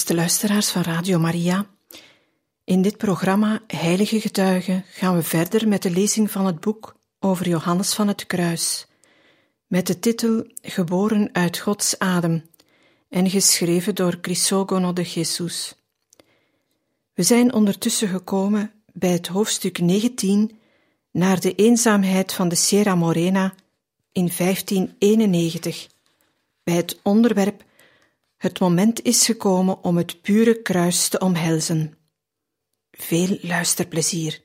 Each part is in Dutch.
Beste luisteraars van Radio Maria, in dit programma Heilige Getuigen gaan we verder met de lezing van het boek over Johannes van het Kruis, met de titel Geboren uit Gods adem en geschreven door Crisogono de Jesus. We zijn ondertussen gekomen bij het hoofdstuk 19 naar de eenzaamheid van de Sierra Morena in 1591, bij het onderwerp het moment is gekomen om het pure kruis te omhelzen. Veel luisterplezier.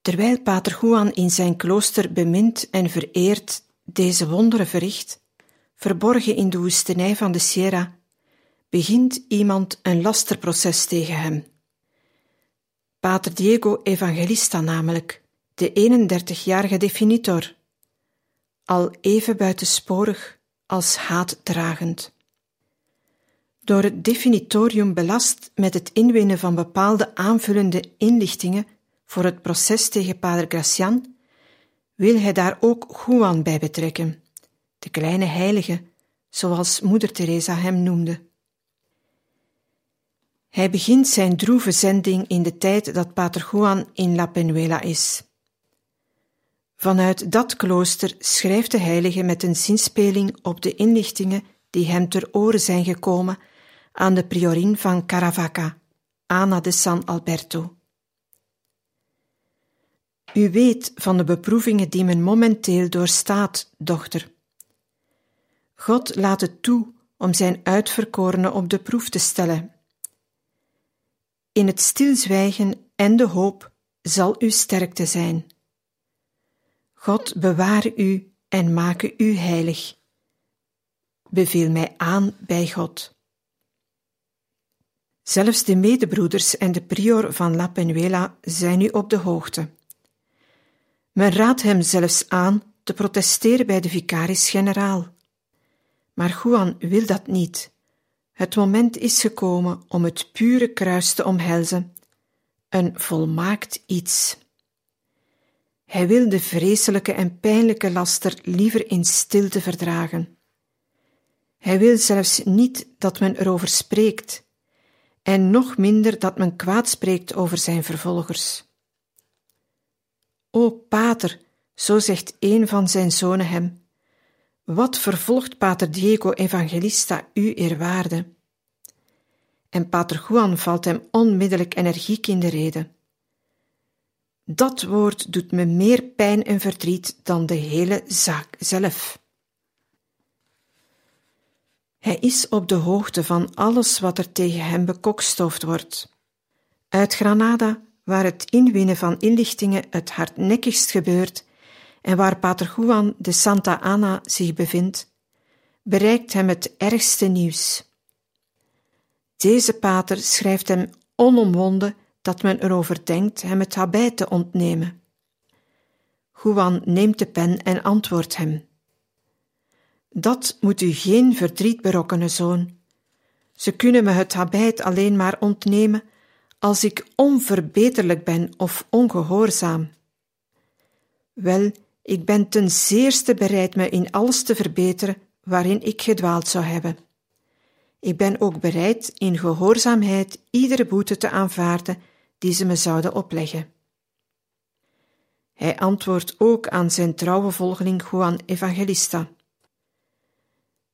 Terwijl Pater Juan in zijn klooster bemint en vereerd deze wonderen verricht, verborgen in de woestenij van de Sierra, begint iemand een lasterproces tegen hem. Pater Diego Evangelista namelijk, de 31-jarige definitor, al even buitensporig als haatdragend. Door het definitorium belast met het inwinnen van bepaalde aanvullende inlichtingen voor het proces tegen Pater Gracian, wil hij daar ook Juan bij betrekken, de kleine heilige, zoals Moeder Teresa hem noemde. Hij begint zijn droeve zending in de tijd dat Pater Juan in La Penuela is. Vanuit dat klooster schrijft de heilige met een zinspeling op de inlichtingen die hem ter oren zijn gekomen aan de priorin van Caravaca, Ana de San Alberto. U weet van de beproevingen die men momenteel doorstaat, dochter. God laat het toe om zijn uitverkorene op de proef te stellen. In het stilzwijgen en de hoop zal uw sterkte zijn. God beware u en make u heilig. Beveel mij aan bij God. Zelfs de medebroeders en de prior van La Penuela zijn nu op de hoogte. Men raadt hem zelfs aan te protesteren bij de vicaris-generaal. Maar Juan wil dat niet. Het moment is gekomen om het pure kruis te omhelzen, een volmaakt iets. Hij wil de vreselijke en pijnlijke laster liever in stilte verdragen. Hij wil zelfs niet dat men erover spreekt, en nog minder dat men kwaad spreekt over zijn vervolgers. O pater, zo zegt een van zijn zonen hem, wat vervolgt pater Diego Evangelista u eerwaarde? En pater Juan valt hem onmiddellijk energiek in de rede. Dat woord doet me meer pijn en verdriet dan de hele zaak zelf. Hij is op de hoogte van alles wat er tegen hem bekokstoofd wordt. Uit Granada, waar het inwinnen van inlichtingen het hardnekkigst gebeurt en waar Pater Juan de Santa Ana zich bevindt, bereikt hem het ergste nieuws. Deze pater schrijft hem onomwonden dat men erover denkt hem het habit te ontnemen. Juan neemt de pen en antwoordt hem. Dat moet u geen verdriet berokkenen, zoon. Ze kunnen me het habit alleen maar ontnemen als ik onverbeterlijk ben of ongehoorzaam. Wel, ik ben ten zeerste bereid me in alles te verbeteren waarin ik gedwaald zou hebben. Ik ben ook bereid in gehoorzaamheid iedere boete te aanvaarden die ze me zouden opleggen. Hij antwoordt ook aan zijn trouwe volgeling Juan Evangelista.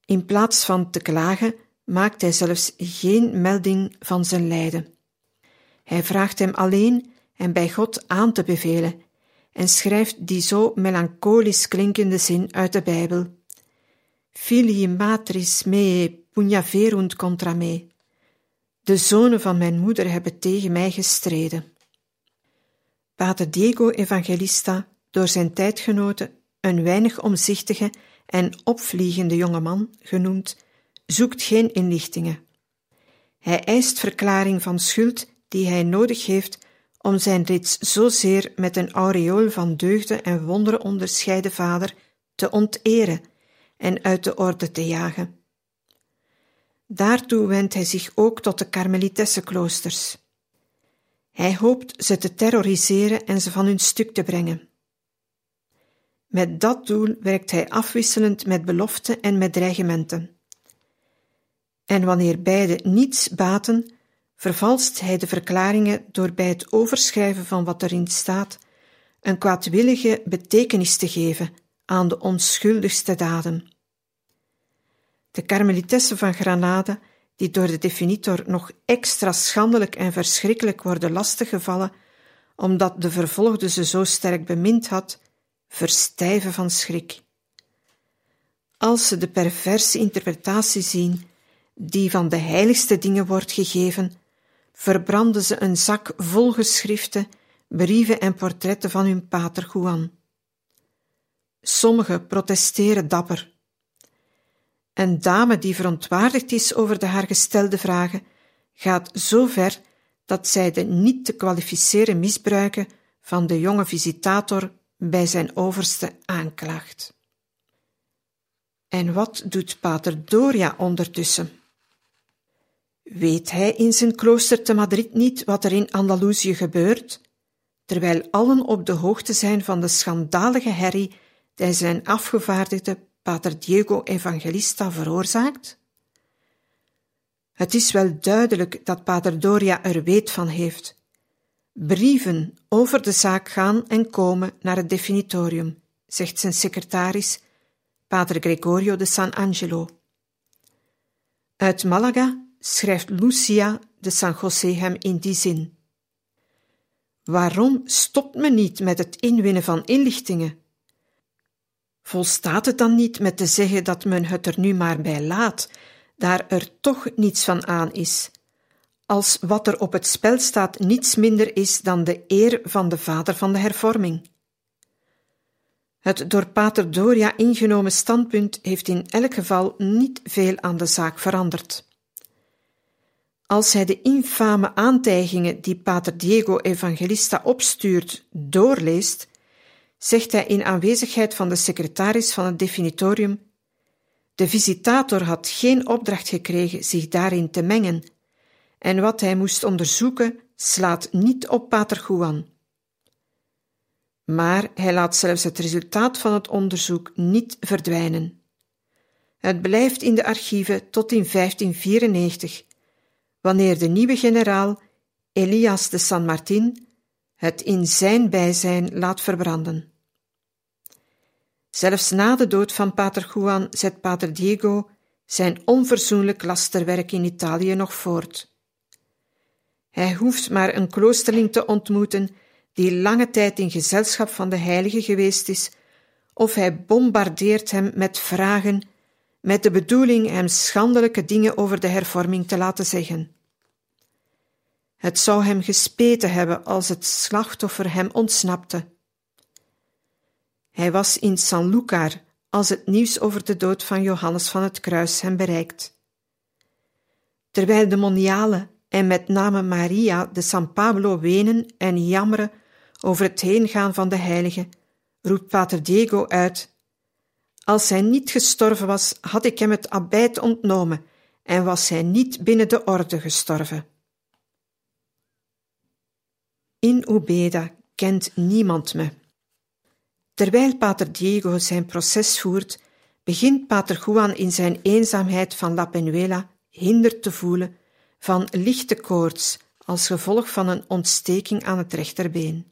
In plaats van te klagen, maakt hij zelfs geen melding van zijn lijden. Hij vraagt hem alleen hem bij God aan te bevelen en schrijft die zo melancholisch klinkende zin uit de Bijbel. Filii matris mea pugnaverunt contra me. De zonen van mijn moeder hebben tegen mij gestreden. Pater Diego Evangelista, door zijn tijdgenoten een weinig omzichtige en opvliegende jongeman, genoemd, zoekt geen inlichtingen. Hij eist verklaring van schuld die hij nodig heeft om zijn reeds zozeer met een aureool van deugden en wonderen onderscheiden vader te onteren en uit de orde te jagen. Daartoe wendt hij zich ook tot de Karmelitessenkloosters. Hij hoopt ze te terroriseren en ze van hun stuk te brengen. Met dat doel werkt hij afwisselend met beloften en met dreigementen. En wanneer beide niets baten, vervalst hij de verklaringen door bij het overschrijven van wat erin staat een kwaadwillige betekenis te geven aan de onschuldigste daden. De karmelitessen van Granada, die door de definitor nog extra schandelijk en verschrikkelijk worden lastiggevallen, omdat de vervolgde ze zo sterk bemind had, verstijven van schrik. Als ze de perverse interpretatie zien, die van de heiligste dingen wordt gegeven, verbranden ze een zak vol geschriften, brieven en portretten van hun pater Juan. Sommigen protesteren dapper. Een dame die verontwaardigd is over de haar gestelde vragen, gaat zo ver dat zij de niet te kwalificeren misbruiken van de jonge visitator bij zijn overste aanklaagt. En wat doet pater Doria ondertussen? Weet hij in zijn klooster te Madrid niet wat er in Andalusië gebeurt, terwijl allen op de hoogte zijn van de schandalige herrie die zijn afgevaardigde pater Diego Evangelista veroorzaakt? Het is wel duidelijk dat pater Doria er weet van heeft. Brieven over de zaak gaan en komen naar het definitorium, zegt zijn secretaris, pater Gregorio de San Angelo. Uit Malaga schrijft Lucia de San José hem in die zin. Waarom stopt men niet met het inwinnen van inlichtingen? Volstaat het dan niet met te zeggen dat men het er nu maar bij laat, daar er toch niets van aan is, als wat er op het spel staat niets minder is dan de eer van de vader van de hervorming? Het door Pater Doria ingenomen standpunt heeft in elk geval niet veel aan de zaak veranderd. Als hij de infame aantijgingen die Pater Diego Evangelista opstuurt doorleest, zegt hij in aanwezigheid van de secretaris van het definitorium: De visitator had geen opdracht gekregen zich daarin te mengen, en wat hij moest onderzoeken slaat niet op Pater Juan. Maar hij laat zelfs het resultaat van het onderzoek niet verdwijnen. Het blijft in de archieven tot in 1594 wanneer de nieuwe generaal Elias de San Martin het in zijn bijzijn laat verbranden. Zelfs na de dood van Pater Juan zet Pater Diego zijn onverzoenlijk lasterwerk in Italië nog voort. Hij hoeft maar een kloosterling te ontmoeten die lange tijd in gezelschap van de heilige geweest is, of hij bombardeert hem met vragen, met de bedoeling hem schandelijke dingen over de hervorming te laten zeggen. Het zou hem gespeten hebben als het slachtoffer hem ontsnapte. Hij was in San Lucar als het nieuws over de dood van Johannes van het Kruis hem bereikt. Terwijl de monialen en met name Maria de San Pablo wenen en jammeren over het heengaan van de heilige, roept Pater Diego uit: Als hij niet gestorven was, had ik hem het abijt ontnomen en was hij niet binnen de orde gestorven. In Ubeda kent niemand me. Terwijl Pater Diego zijn proces voert, begint Pater Juan in zijn eenzaamheid van La Penuela hinder te voelen van lichte koorts als gevolg van een ontsteking aan het rechterbeen.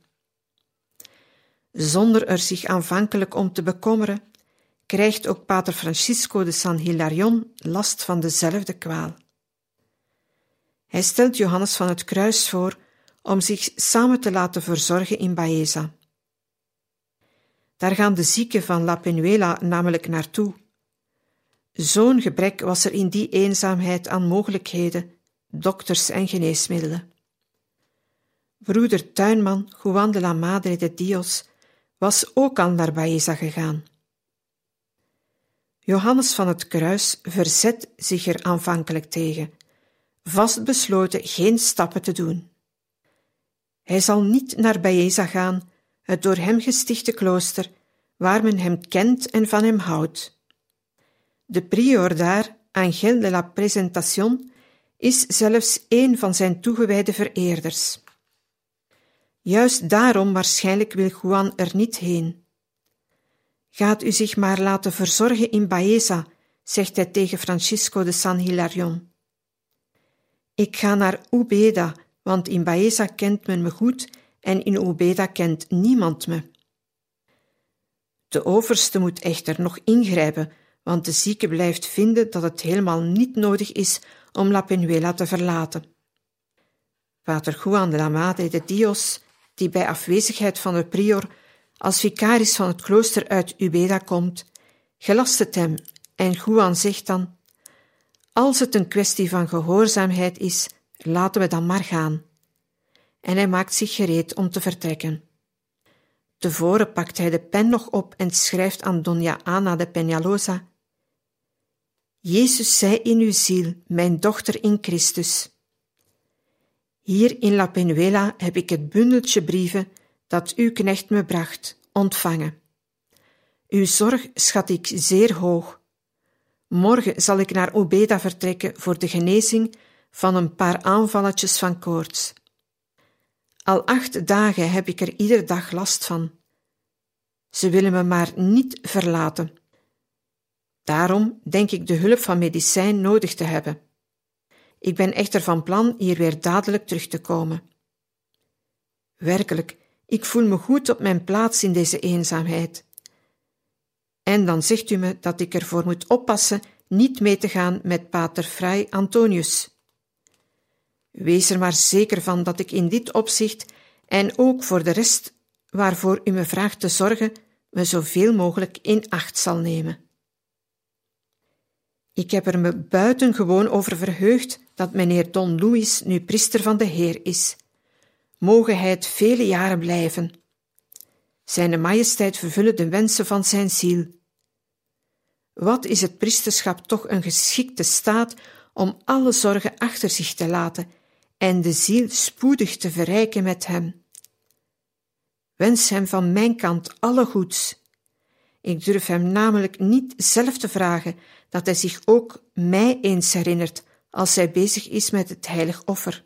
Zonder er zich aanvankelijk om te bekommeren, krijgt ook Pater Francisco de San Hilarion last van dezelfde kwaal. Hij stelt Johannes van het Kruis voor om zich samen te laten verzorgen in Baeza. Daar gaan de zieken van La Penuela namelijk naartoe. Zo'n gebrek was er in die eenzaamheid aan mogelijkheden, dokters en geneesmiddelen. Broeder Tuinman, Juan de la Madre de Dios, was ook al naar Baeza gegaan. Johannes van het Kruis verzet zich er aanvankelijk tegen, vastbesloten geen stappen te doen. Hij zal niet naar Baeza gaan, het door hem gestichte klooster, waar men hem kent en van hem houdt. De prior daar, Angel de la Presentation, is zelfs een van zijn toegewijde vereerders. Juist daarom waarschijnlijk wil Juan er niet heen. Gaat u zich maar laten verzorgen in Baeza, zegt hij tegen Francisco de San Hilarion. Ik ga naar Ubeda, want in Baeza kent men me goed en in Ubeda kent niemand me. De overste moet echter nog ingrijpen, want de zieke blijft vinden dat het helemaal niet nodig is om La Penuela te verlaten. Pater Juan de la Madre de Dios, die bij afwezigheid van de prior als vicaris van het klooster uit Ubeda komt, gelast het hem en Juan zegt dan: Als het een kwestie van gehoorzaamheid is, laten we dan maar gaan. En hij maakt zich gereed om te vertrekken. Tevoren pakt hij de pen nog op en schrijft aan Doña Ana de Peñalosa: Jezus zij in uw ziel, mijn dochter in Christus. Hier in La Penuela heb ik het bundeltje brieven dat uw knecht me bracht, ontvangen. Uw zorg schat ik zeer hoog. Morgen zal ik naar Obeda vertrekken voor de genezing van een paar aanvalletjes van koorts. Al acht dagen heb ik er ieder dag last van. Ze willen me maar niet verlaten. Daarom denk ik de hulp van medicijn nodig te hebben. Ik ben echter van plan hier weer dadelijk terug te komen. Werkelijk, ik voel me goed op mijn plaats in deze eenzaamheid. En dan zegt u me dat ik ervoor moet oppassen niet mee te gaan met pater Vrij Antonius. Wees er maar zeker van dat ik in dit opzicht en ook voor de rest waarvoor u me vraagt te zorgen, me zoveel mogelijk in acht zal nemen. Ik heb er me buitengewoon over verheugd dat meneer Don Louis nu priester van de Heer is. Mogen hij het vele jaren blijven. Zijne majesteit vervullen de wensen van zijn ziel. Wat is het priesterschap toch een geschikte staat om alle zorgen achter zich te laten en de ziel spoedig te verrijken met hem. Wens hem van mijn kant alle goeds. Ik durf hem namelijk niet zelf te vragen dat hij zich ook mij eens herinnert als hij bezig is met het heilig offer.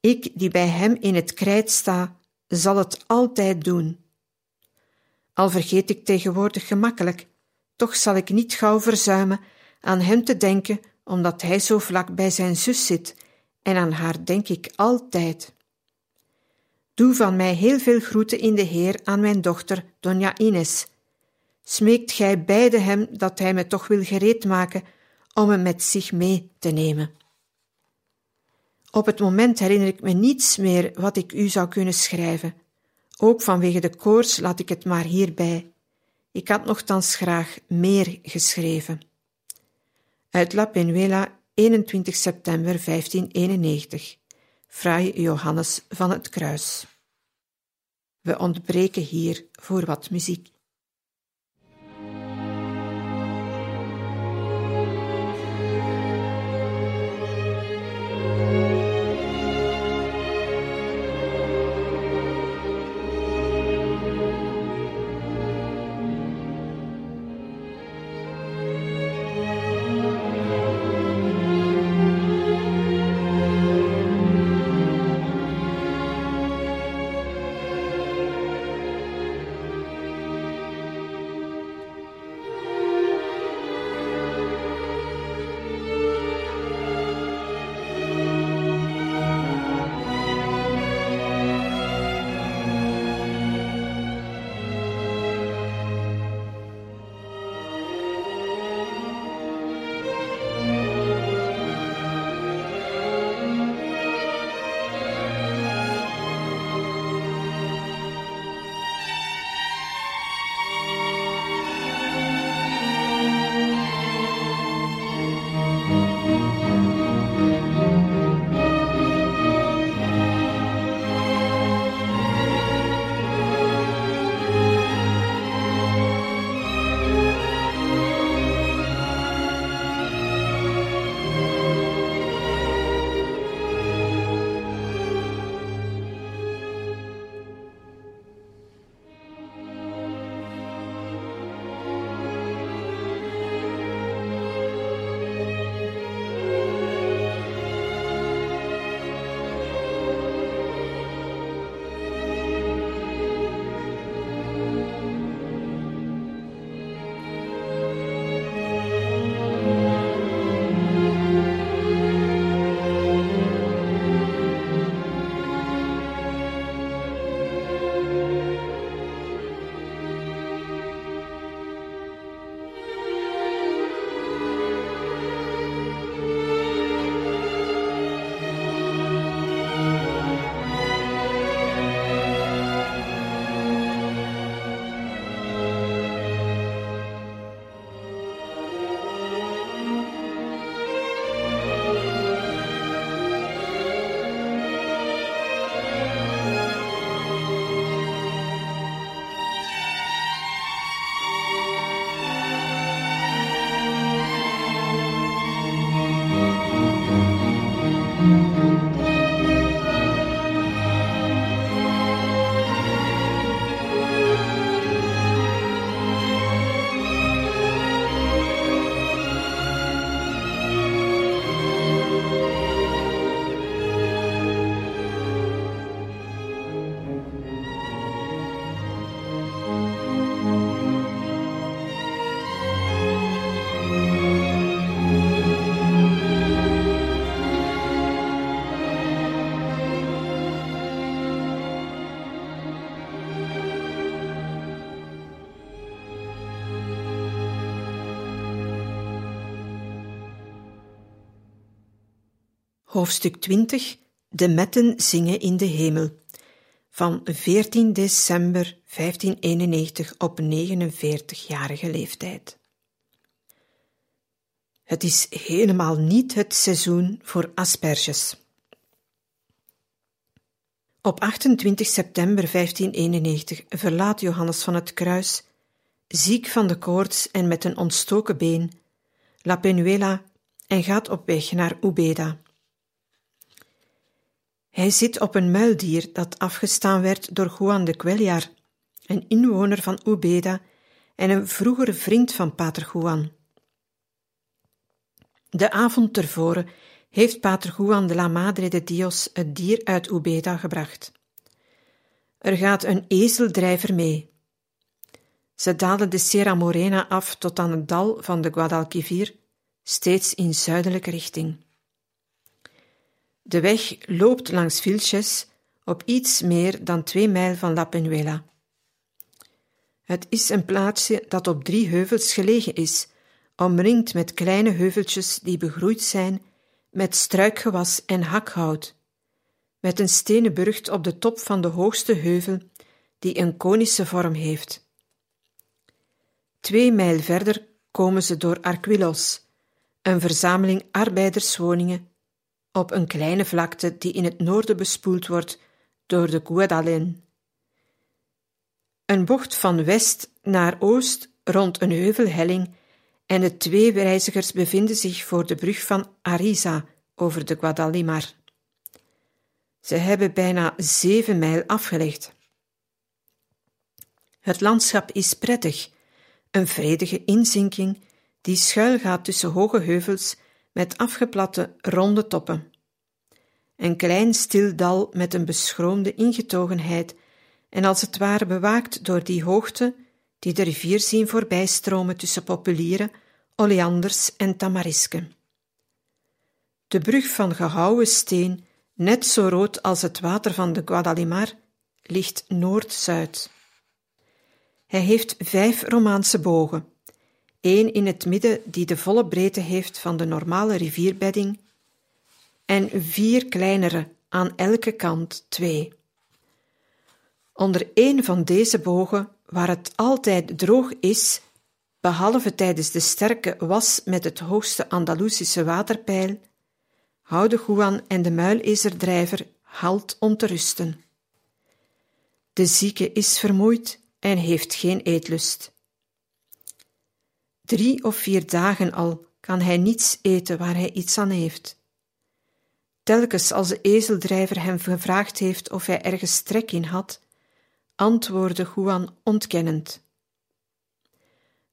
Ik, die bij hem in het krijt sta, zal het altijd doen. Al vergeet ik tegenwoordig gemakkelijk, toch zal ik niet gauw verzuimen aan hem te denken, omdat hij zo vlak bij zijn zus zit, en aan haar denk ik altijd. Doe van mij heel veel groeten in de Heer aan mijn dochter Donja Ines. Smeekt gij beide hem dat hij me toch wil gereed maken om hem met zich mee te nemen. Op het moment herinner ik me niets meer wat ik u zou kunnen schrijven. Ook vanwege de koorts laat ik het maar hierbij. Ik had nogthans graag meer geschreven. Uit La Penuela, 21 september 1591. Fraai Johannes van het Kruis. We ontbreken hier voor wat muziek. Hoofdstuk 20 De metten zingen in de hemel. Van 14 december 1591 op 49-jarige leeftijd. Het is helemaal niet het seizoen voor asperges. Op 28 september 1591 verlaat Johannes van het Kruis, ziek van de koorts en met een ontstoken been, La Penuela en gaat op weg naar Ubeda. Hij zit op een muildier dat afgestaan werd door Juan de Cuellar, een inwoner van Ubeda en een vroegere vriend van Pater Juan. De avond tevoren heeft Pater Juan de la Madre de Dios het dier uit Ubeda gebracht. Er gaat een ezeldrijver mee. Ze dalen de Sierra Morena af tot aan het dal van de Guadalquivir, steeds in zuidelijke richting. De weg loopt langs Vilches op iets meer dan twee mijl van La Penuela. Het is een plaatsje dat op drie heuvels gelegen is, omringd met kleine heuveltjes die begroeid zijn met struikgewas en hakhout, met een stenen burcht op de top van de hoogste heuvel die een konische vorm heeft. Twee mijl verder komen ze door Arquilos, een verzameling arbeiderswoningen op een kleine vlakte die in het noorden bespoeld wordt door de Guadalén. Een bocht van west naar oost rond een heuvelhelling en de twee reizigers bevinden zich voor de brug van Ariza over de Guadalimar. Ze hebben bijna zeven mijl afgelegd. Het landschap is prettig, een vredige inzinking die schuilgaat tussen hoge heuvels met afgeplatte ronde toppen. Een klein stil dal met een beschroomde ingetogenheid en als het ware bewaakt door die hoogte die de rivier zien voorbijstromen tussen populieren, oleanders en tamarisken. De brug van gehouwen steen, net zo rood als het water van de Guadalimar, ligt noord-zuid. Hij heeft vijf Romaanse bogen, één in het midden die de volle breedte heeft van de normale rivierbedding, en vier kleinere aan elke kant twee. Onder een van deze bogen, waar het altijd droog is, behalve tijdens de sterke was met het hoogste Andalusische waterpeil, houden Juan en de muilezerdrijver halt om te rusten. De zieke is vermoeid en heeft geen eetlust. Drie of vier dagen al kan hij niets eten waar hij iets aan heeft. Telkens als de ezeldrijver hem gevraagd heeft of hij ergens trek in had, antwoordde Juan ontkennend.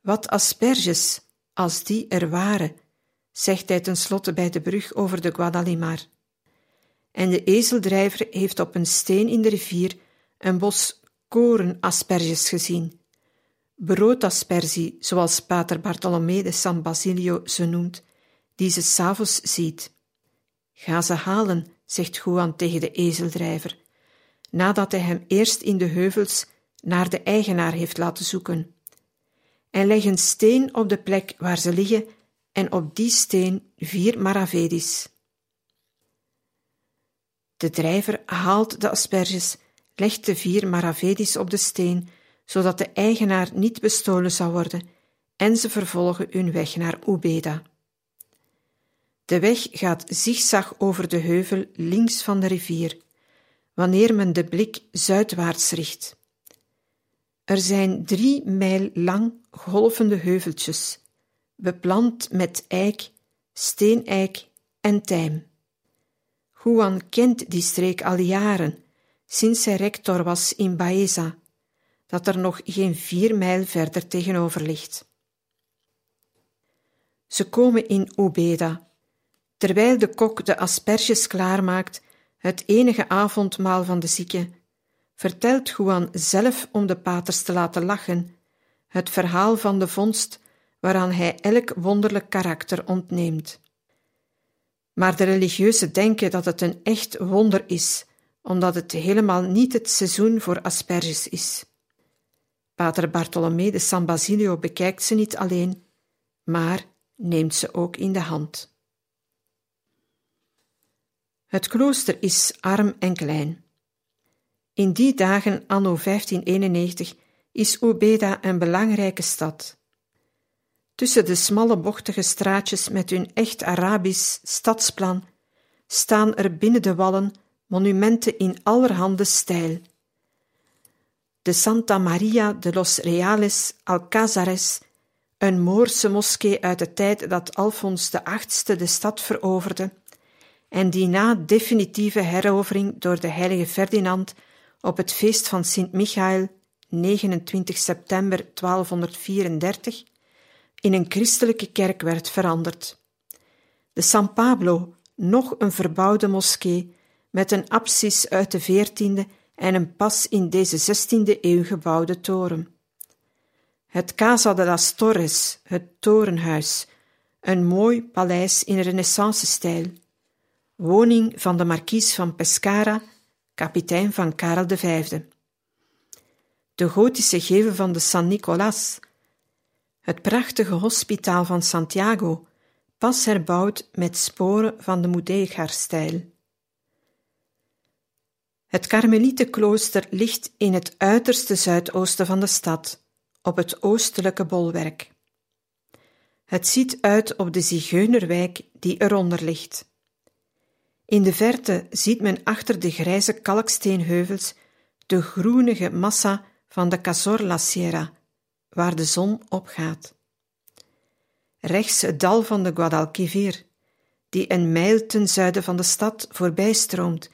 Wat asperges, als die er waren, zegt hij tenslotte bij de brug over de Guadalimar. En de ezeldrijver heeft op een steen in de rivier een bos korenasperges gezien. Broodaspergie, zoals pater Bartolomé de San Basilio ze noemt, die ze s'avonds ziet. Ga ze halen, zegt Juan tegen de ezeldrijver, nadat hij hem eerst in de heuvels naar de eigenaar heeft laten zoeken. En leg een steen op de plek waar ze liggen en op die steen vier maravedis. De drijver haalt de asperges, legt de vier maravedis op de steen, zodat de eigenaar niet bestolen zou worden, en ze vervolgen hun weg naar Ubeda. De weg gaat zigzag over de heuvel links van de rivier, wanneer men de blik zuidwaarts richt. Er zijn drie mijl lang golvende heuveltjes, beplant met eik, steeneik en tijm. Juan kent die streek al jaren, sinds hij rector was in Baeza, dat er nog geen vier mijl verder tegenover ligt. Ze komen in Ubeda, terwijl de kok de asperges klaarmaakt, het enige avondmaal van de zieke, vertelt Juan zelf om de paters te laten lachen, het verhaal van de vondst waaraan hij elk wonderlijk karakter ontneemt. Maar de religieuzen denken dat het een echt wonder is, omdat het helemaal niet het seizoen voor asperges is. Pater Bartolomé de San Basilio bekijkt ze niet alleen, maar neemt ze ook in de hand. Het klooster is arm en klein. In die dagen, anno 1591, is Ubeda een belangrijke stad. Tussen de smalle bochtige straatjes met hun echt Arabisch stadsplan staan er binnen de wallen monumenten in allerhande stijl. De Santa Maria de los Reales Alcázares, een Moorse moskee uit de tijd dat Alfons VIII de stad veroverde en die na definitieve herovering door de heilige Ferdinand op het feest van Sint Michael 29 september 1234 in een christelijke kerk werd veranderd. De San Pablo, nog een verbouwde moskee met een apsis uit de 14e en een pas in deze 16e eeuw gebouwde toren. Het Casa de las Torres, het torenhuis, een mooi paleis in renaissance-stijl, woning van de markies van Pescara, kapitein van Karel V. De gotische gevel van de San Nicolas, het prachtige hospitaal van Santiago, pas herbouwd met sporen van de Mudéjar-stijl. Het Karmelietenklooster ligt in het uiterste zuidoosten van de stad, op het oostelijke bolwerk. Het ziet uit op de Zigeunerwijk die eronder ligt. In de verte ziet men achter de grijze kalksteenheuvels de groenige massa van de Cazorla Sierra, waar de zon opgaat. Rechts het dal van de Guadalquivir, die een mijl ten zuiden van de stad voorbijstroomt,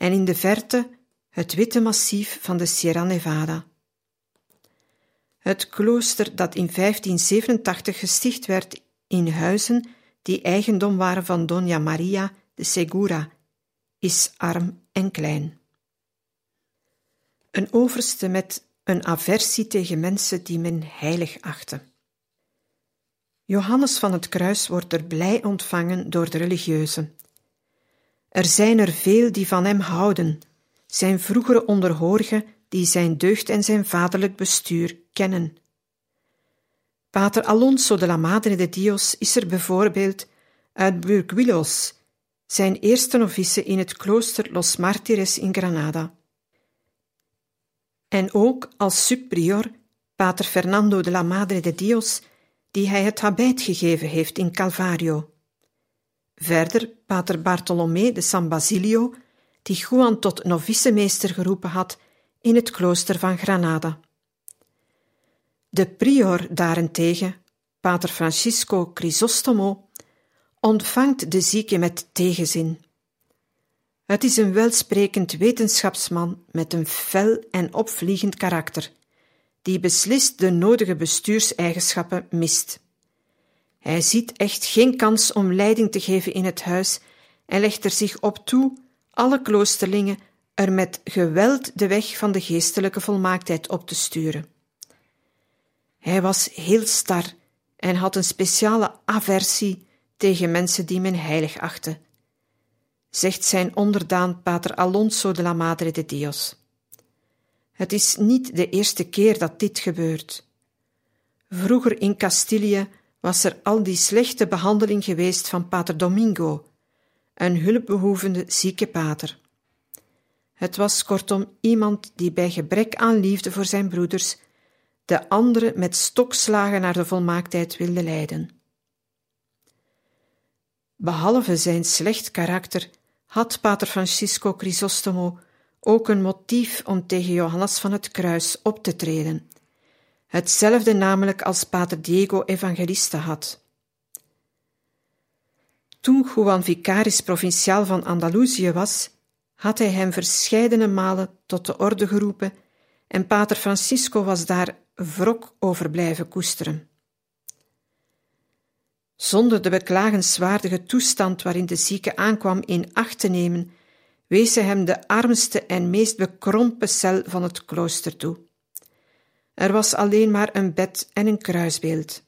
en in de verte het witte massief van de Sierra Nevada. Het klooster dat in 1587 gesticht werd in huizen die eigendom waren van Dona Maria de Segura, is arm en klein. Een overste met een aversie tegen mensen die men heilig achtte. Johannes van het Kruis wordt er blij ontvangen door de religieuzen. Er zijn er veel die van hem houden, zijn vroegere onderhorigen die zijn deugd en zijn vaderlijk bestuur kennen. Pater Alonso de la Madre de Dios is er bijvoorbeeld uit Burguilos, zijn eerste novice in het klooster Los Martires in Granada. En ook als subprior Pater Fernando de la Madre de Dios, die hij het habit gegeven heeft in Calvario. Verder Pater Bartolomé de San Basilio, die Juan tot novicemeester geroepen had in het klooster van Granada. De prior daarentegen, Pater Francisco Crisostomo, ontvangt de zieke met tegenzin. Het is een welsprekend wetenschapsman met een fel en opvliegend karakter, die beslist de nodige bestuurseigenschappen mist. Hij ziet echt geen kans om leiding te geven in het huis en legt er zich op toe alle kloosterlingen er met geweld de weg van de geestelijke volmaaktheid op te sturen. Hij was heel star en had een speciale aversie tegen mensen die men heilig achtte, zegt zijn onderdaan Pater Alonso de la Madre de Dios. Het is niet de eerste keer dat dit gebeurt. Vroeger in Castilië was er al die slechte behandeling geweest van Pater Domingo, een hulpbehoevende zieke pater. Het was kortom iemand die bij gebrek aan liefde voor zijn broeders de anderen met stokslagen naar de volmaaktheid wilde leiden. Behalve zijn slecht karakter had Pater Francisco Crisostomo ook een motief om tegen Johannes van het Kruis op te treden hetzelfde namelijk als Pater Diego Evangelista had. Toen Juan Vicaris provinciaal van Andalusië was, had hij hem verscheidene malen tot de orde geroepen en Pater Francisco was daar wrok over blijven koesteren. Zonder de beklagenswaardige toestand waarin de zieke aankwam in acht te nemen, wees hij hem de armste en meest bekrompen cel van het klooster toe. Er was alleen maar een bed en een kruisbeeld.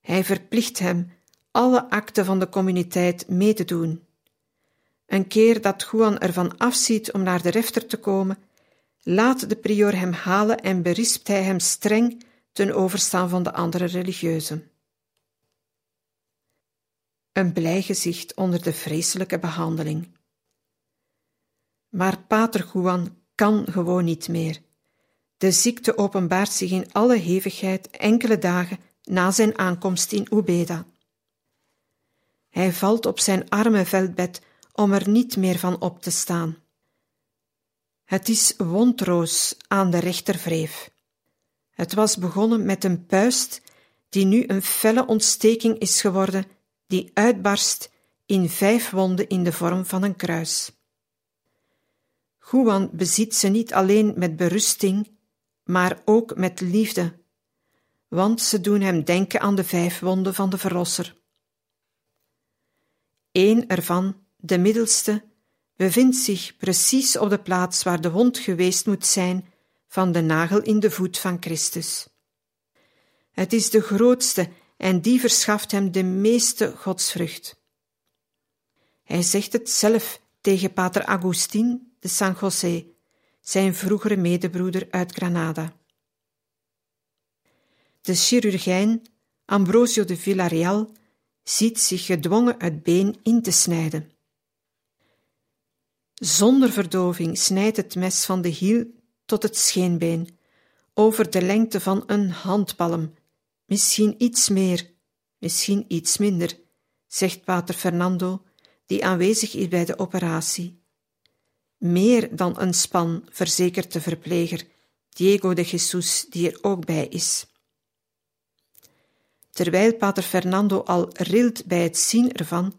Hij verplicht hem alle akten van de communiteit mee te doen. Een keer dat Juan ervan afziet om naar de refter te komen, laat de prior hem halen en berispt hij hem streng ten overstaan van de andere religieuzen. een blij gezicht onder de vreselijke behandeling. Maar Pater Juan kan gewoon niet meer. De ziekte openbaart zich in alle hevigheid enkele dagen na zijn aankomst in Ubeda. Hij valt op zijn arme veldbed om er niet meer van op te staan. Het is wondroos aan de rechtervreef. Het was begonnen met een puist die nu een felle ontsteking is geworden, die uitbarst in vijf wonden in de vorm van een kruis. Juan beziet ze niet alleen met berusting, maar ook met liefde, want ze doen hem denken aan de vijf wonden van de Verlosser. Eén ervan, de middelste, bevindt zich precies op de plaats waar de wond geweest moet zijn van de nagel in de voet van Christus. Het is de grootste en die verschaft hem de meeste godsvrucht. Hij zegt het zelf tegen pater Agustin de San José, zijn vroegere medebroeder uit Granada. De chirurgijn Ambrosio de Villarreal ziet zich gedwongen het been in te snijden. Zonder verdoving snijdt het mes van de hiel tot het scheenbeen, over de lengte van een handpalm, misschien iets meer, misschien iets minder, zegt pater Fernando, die aanwezig is bij de operatie. Meer dan een span, verzekert de verpleger, Diego de Jesus, die er ook bij is. Terwijl pater Fernando al rilt bij het zien ervan,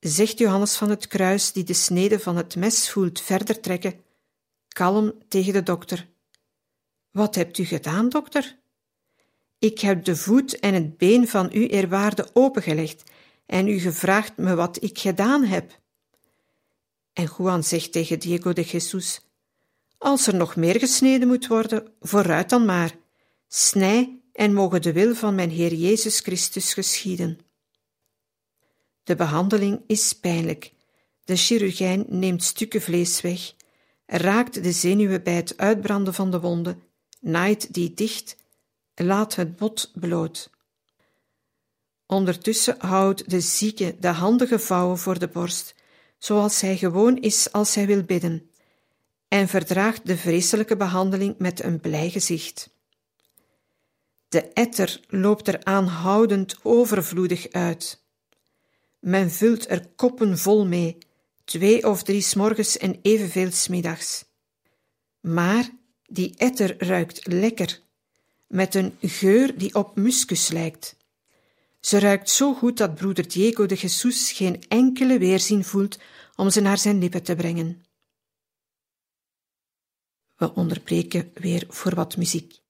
zegt Johannes van het Kruis, die de snede van het mes voelt verder trekken, kalm tegen de dokter. Wat hebt u gedaan, dokter? Ik heb de voet en het been van u eerwaarde opengelegd en u gevraagd me wat ik gedaan heb. En Juan zegt tegen Diego de Jesus: Als er nog meer gesneden moet worden, vooruit dan maar. Snij en mogen de wil van mijn Heer Jezus Christus geschieden. De behandeling is pijnlijk. De chirurgijn neemt stukken vlees weg, raakt de zenuwen bij het uitbranden van de wonden, naait die dicht, laat het bot bloot. Ondertussen houdt de zieke de handen gevouwen voor de borst, zoals hij gewoon is als hij wil bidden, en verdraagt de vreselijke behandeling met een blij gezicht. De etter loopt er aanhoudend overvloedig uit. Men vult er koppen vol mee, twee of drie s'morgens en evenveel s'middags. Maar die etter ruikt lekker, met een geur die op muskus lijkt. Ze ruikt zo goed dat broeder Diego de Jesus geen enkele weerzin voelt om ze naar zijn lippen te brengen. We onderbreken weer voor wat muziek.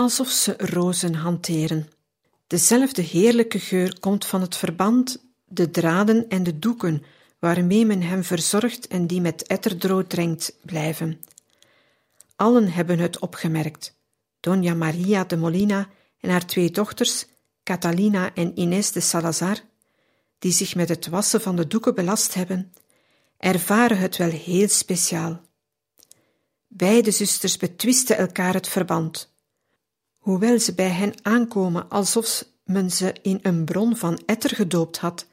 Alsof ze rozen hanteren. Dezelfde heerlijke geur komt van het verband, de draden en de doeken waarmee men hem verzorgt en die met etterdrood drenkt blijven. Allen hebben het opgemerkt. Doña Maria de Molina en haar twee dochters, Catalina en Inés de Salazar, die zich met het wassen van de doeken belast hebben, ervaren het wel heel speciaal. Beide zusters betwisten elkaar het verband. Hoewel ze bij hen aankomen alsof men ze in een bron van etter gedoopt had,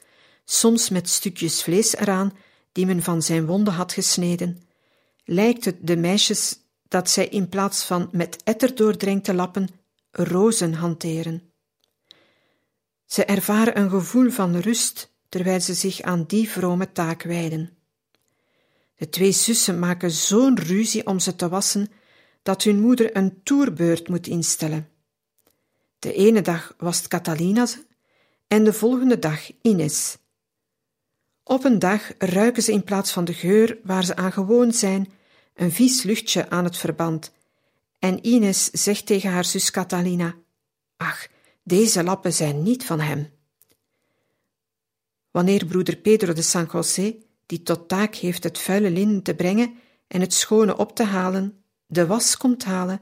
soms met stukjes vlees eraan die men van zijn wonden had gesneden, lijkt het de meisjes dat zij in plaats van met etter doordrenkte lappen rozen hanteren. Ze ervaren een gevoel van rust terwijl ze zich aan die vrome taak wijden. De twee zussen maken zo'n ruzie om ze te wassen dat hun moeder een toerbeurt moet instellen. De ene dag wast Catalina ze en de volgende dag Ines. Op een dag ruiken ze in plaats van de geur waar ze aan gewoon zijn een vies luchtje aan het verband en Ines zegt tegen haar zus Catalina: Ach, deze lappen zijn niet van hem. Wanneer broeder Pedro de San José, die tot taak heeft het vuile linnen te brengen en het schone op te halen, de was komt halen,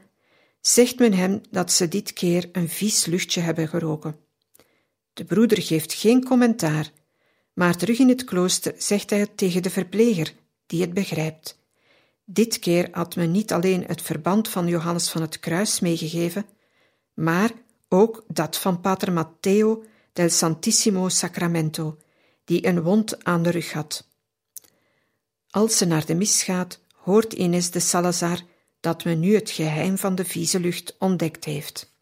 zegt men hem dat ze dit keer een vies luchtje hebben geroken. De broeder geeft geen commentaar, maar terug in het klooster zegt hij het tegen de verpleger, die het begrijpt. Dit keer had men niet alleen het verband van Johannes van het Kruis meegegeven, maar ook dat van Pater Matteo del Santissimo Sacramento, die een wond aan de rug had. Als ze naar de mis gaat, hoort Ines de Salazar dat men nu het geheim van de vieze lucht ontdekt heeft.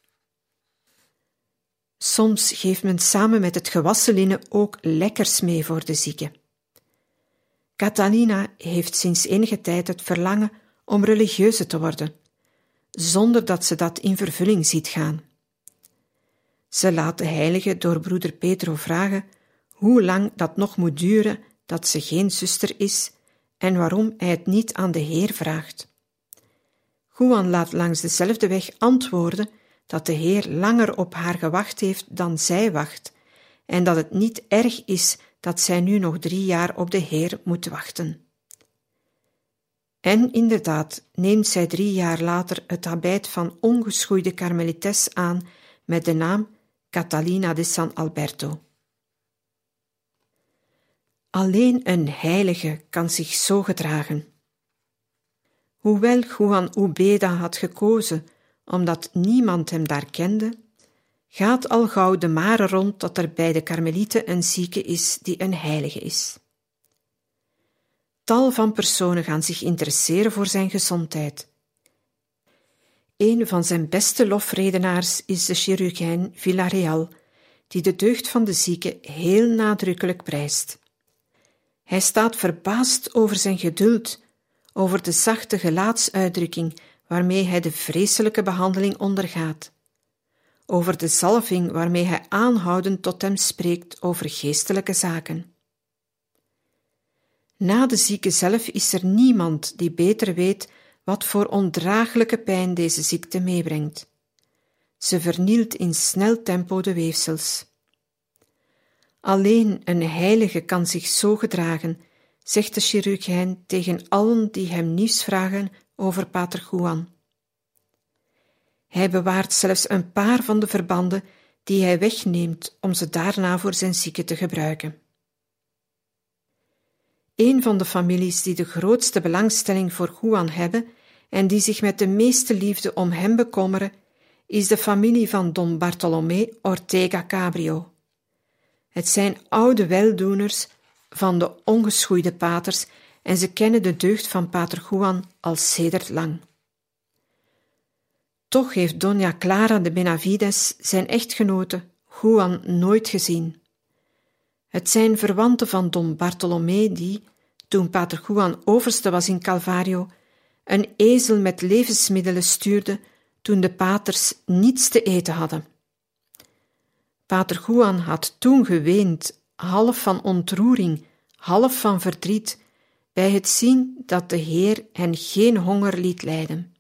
Soms geeft men samen met het gewassen linnen ook lekkers mee voor de zieke. Catalina heeft sinds enige tijd het verlangen om religieuze te worden, zonder dat ze dat in vervulling ziet gaan. Ze laat de heilige door broeder Pedro vragen hoe lang dat nog moet duren dat ze geen zuster is en waarom hij het niet aan de Heer vraagt. Juan laat langs dezelfde weg antwoorden dat de Heer langer op haar gewacht heeft dan zij wacht en dat het niet erg is dat zij nu nog drie jaar op de Heer moet wachten. En inderdaad neemt zij drie jaar later het habit van ongeschoeide karmelites aan met de naam Catalina de San Alberto. Alleen een heilige kan zich zo gedragen. Hoewel Juan Ubeda had gekozen omdat niemand hem daar kende, gaat al gauw de mare rond dat er bij de karmelieten een zieke is die een heilige is. Tal van personen gaan zich interesseren voor zijn gezondheid. Een van zijn beste lofredenaars is de chirurgijn Villarreal, die de deugd van de zieke heel nadrukkelijk prijst. Hij staat verbaasd over zijn geduld, over de zachte gelaatsuitdrukking waarmee hij de vreselijke behandeling ondergaat over de zalving waarmee hij aanhoudend tot hem spreekt over geestelijke zaken. Na de zieke zelf is er niemand die beter weet wat voor ondraaglijke pijn deze ziekte meebrengt. Ze vernielt in snel tempo de weefsels. Alleen een heilige kan zich zo gedragen, zegt de chirurgijn tegen allen die hem nieuws vragen over Pater Juan. Hij bewaart zelfs een paar van de verbanden die hij wegneemt om ze daarna voor zijn zieken te gebruiken. Een van de families die de grootste belangstelling voor Juan hebben en die zich met de meeste liefde om hem bekommeren, is de familie van Don Bartolomé Ortega Cabrio. Het zijn oude weldoeners van de ongeschoeide paters en ze kennen de deugd van pater Juan al sedert lang. Toch heeft Doña Clara de Benavides zijn echtgenote Juan nooit gezien. Het zijn verwanten van Don Bartolomé die, toen pater Juan overste was in Calvario, een ezel met levensmiddelen stuurde toen de paters niets te eten hadden. Pater Juan had toen geweend, half van ontroering, half van verdriet, bij het zien dat de Heer hen geen honger liet lijden.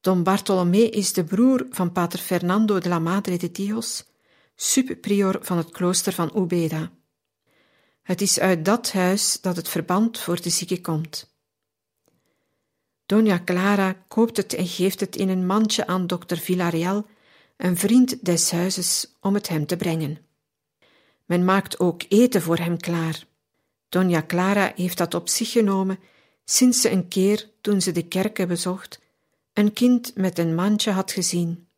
Don Bartolomé is de broer van pater Fernando de la Madre de Dios, subprior van het klooster van Ubeda. Het is uit dat huis dat het verband voor de zieke komt. Doña Clara koopt het en geeft het in een mandje aan dokter Villarreal, een vriend des huizes, om het hem te brengen. Men maakt ook eten voor hem klaar. Doña Clara heeft dat op zich genomen sinds ze een keer, toen ze de kerken bezocht, een kind met een mandje had gezien.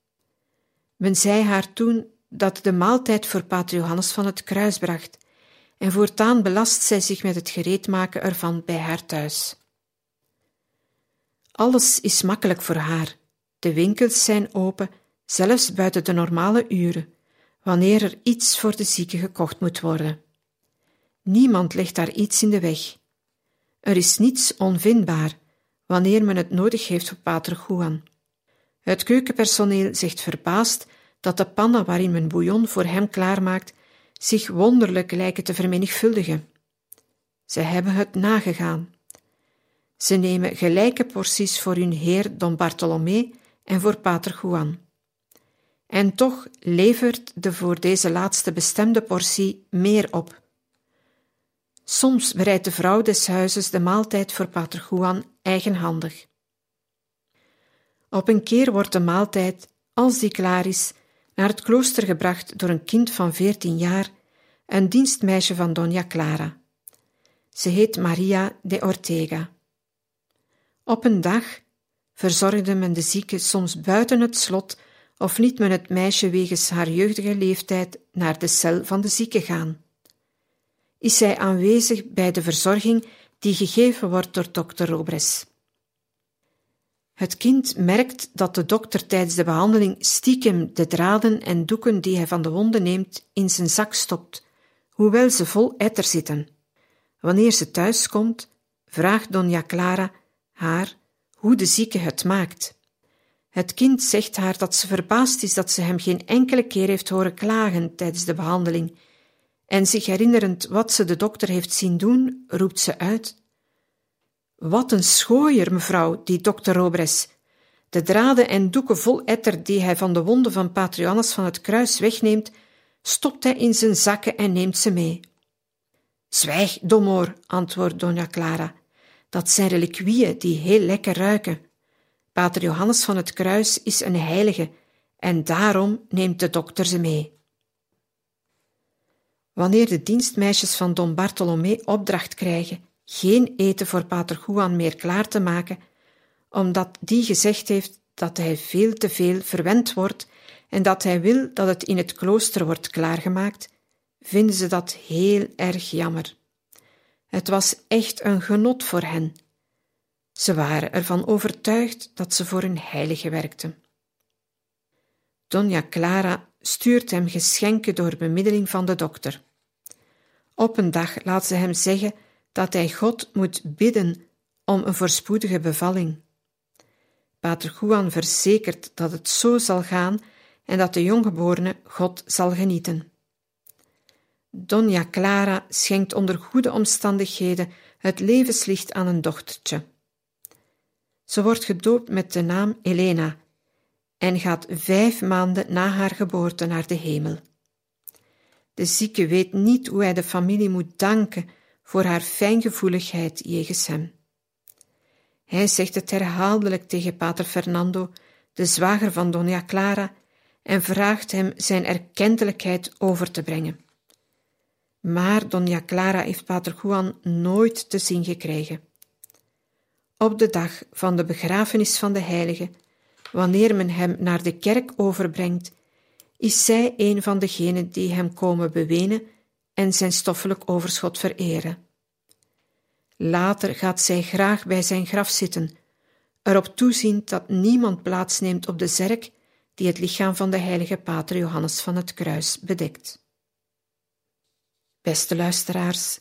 Men zei haar toen dat de maaltijd voor Pater Johannes van het Kruis bracht, en voortaan belast zij zich met het gereedmaken ervan bij haar thuis. Alles is makkelijk voor haar. De winkels zijn open, zelfs buiten de normale uren, wanneer er iets voor de zieke gekocht moet worden. Niemand legt daar iets in de weg. Er is niets onvindbaar wanneer men het nodig heeft voor Pater Juan. Het keukenpersoneel zegt verbaasd dat de pannen waarin men bouillon voor hem klaarmaakt zich wonderlijk lijken te vermenigvuldigen. Ze hebben het nagegaan. Ze nemen gelijke porties voor hun heer Don Bartolomé en voor Pater Juan. En toch levert de voor deze laatste bestemde portie meer op. Soms bereidt de vrouw des huizes de maaltijd voor Pater Juan eigenhandig. Op een keer wordt de maaltijd, als die klaar is, naar het klooster gebracht door een kind van veertien jaar, een dienstmeisje van Doña Clara. Ze heet Maria de Ortega. Op een dag verzorgde men de zieke soms buiten het slot of liet men het meisje wegens haar jeugdige leeftijd naar de cel van de zieke gaan. Is zij aanwezig bij de verzorging die gegeven wordt door dokter Robres. Het kind merkt dat de dokter tijdens de behandeling stiekem de draden en doeken die hij van de wonden neemt in zijn zak stopt, hoewel ze vol etter zitten. Wanneer ze thuis komt, vraagt Donja Clara haar hoe de zieke het maakt. Het kind zegt haar dat ze verbaasd is dat ze hem geen enkele keer heeft horen klagen tijdens de behandeling, en zich herinnerend wat ze de dokter heeft zien doen, roept ze uit: Wat een schooier, mevrouw, die dokter Robres! De draden en doeken vol etter die hij van de wonden van Patrianus van het kruis wegneemt, stopt hij in zijn zakken en neemt ze mee. Zwijg, domoor, antwoordt Dona Clara. Dat zijn reliquieën die heel lekker ruiken. Pater Johannes van het Kruis is een heilige en daarom neemt de dokter ze mee. Wanneer de dienstmeisjes van Don Bartolomé opdracht krijgen geen eten voor Pater Juan meer klaar te maken, omdat die gezegd heeft dat hij veel te veel verwend wordt en dat hij wil dat het in het klooster wordt klaargemaakt, vinden ze dat heel erg jammer. Het was echt een genot voor hen. Ze waren ervan overtuigd dat ze voor een heilige werkten. Donja Clara stuurt hem geschenken door bemiddeling van de dokter. Op een dag laat ze hem zeggen dat hij God moet bidden om een voorspoedige bevalling. Pater Juan verzekert dat het zo zal gaan en dat de jonggeborene God zal genieten. Donja Clara schenkt onder goede omstandigheden het levenslicht aan een dochtertje. Ze wordt gedoopt met de naam Elena en gaat vijf maanden na haar geboorte naar de hemel. De zieke weet niet hoe hij de familie moet danken voor haar fijngevoeligheid jegens hem. Hij zegt het herhaaldelijk tegen pater Fernando, de zwager van Doña Clara, en vraagt hem zijn erkentelijkheid over te brengen. Maar Doña Clara heeft pater Juan nooit te zien gekregen. Op de dag van de begrafenis van de heilige, wanneer men hem naar de kerk overbrengt, is zij een van degenen die hem komen bewenen en zijn stoffelijk overschot vereren. Later gaat zij graag bij zijn graf zitten, erop toeziend dat niemand plaatsneemt op de zerk die het lichaam van de heilige pater Johannes van het Kruis bedekt. Beste luisteraars,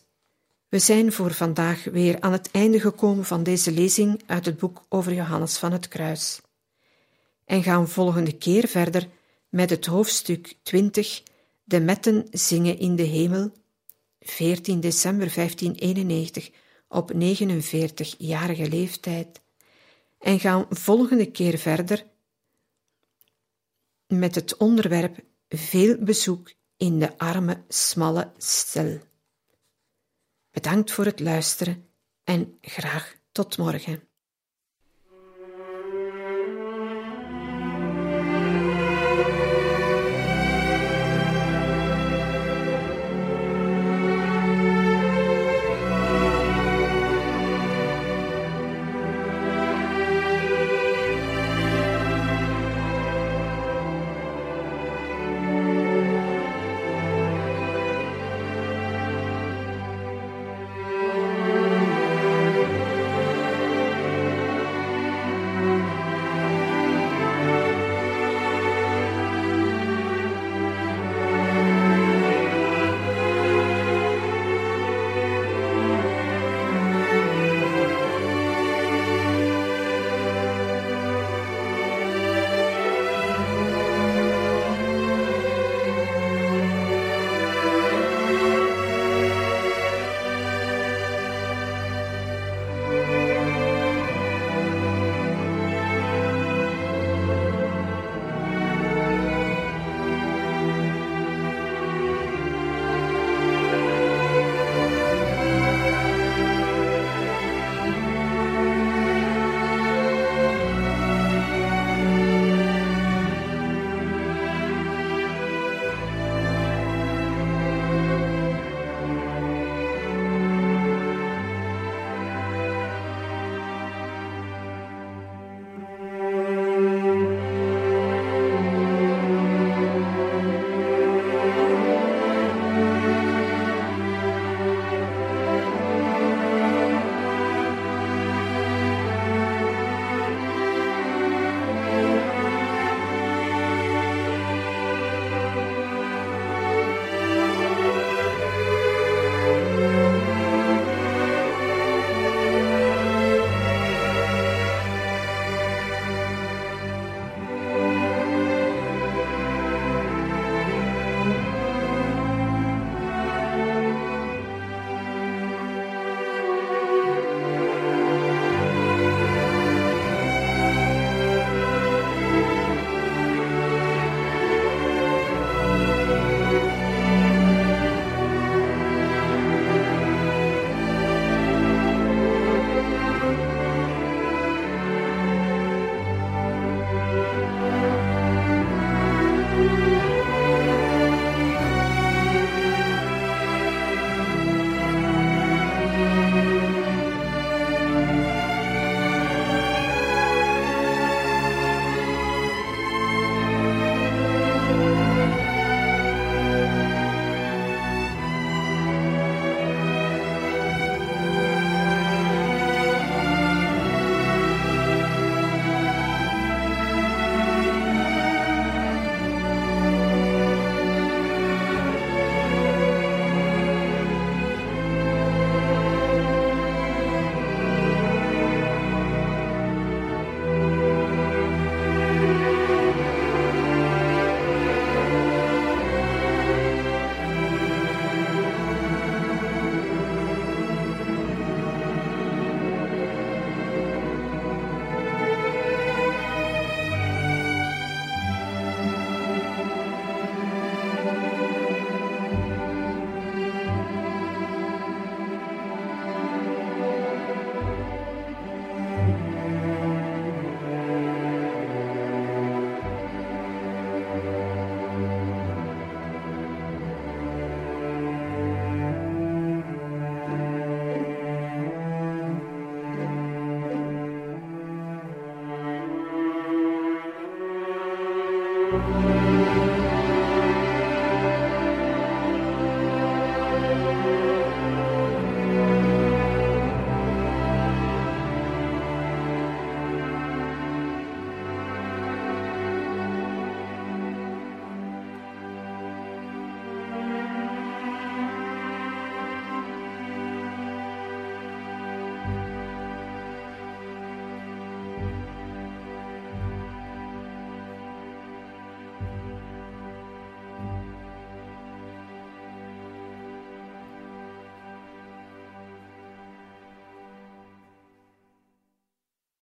we zijn voor vandaag weer aan het einde gekomen van deze lezing uit het boek over Johannes van het Kruis en gaan volgende keer verder met het hoofdstuk 20 De metten zingen in de hemel 14 december 1591 op 49-jarige leeftijd en gaan volgende keer verder met het onderwerp veel bezoek in de arme, smalle stel. Bedankt voor het luisteren en graag tot morgen.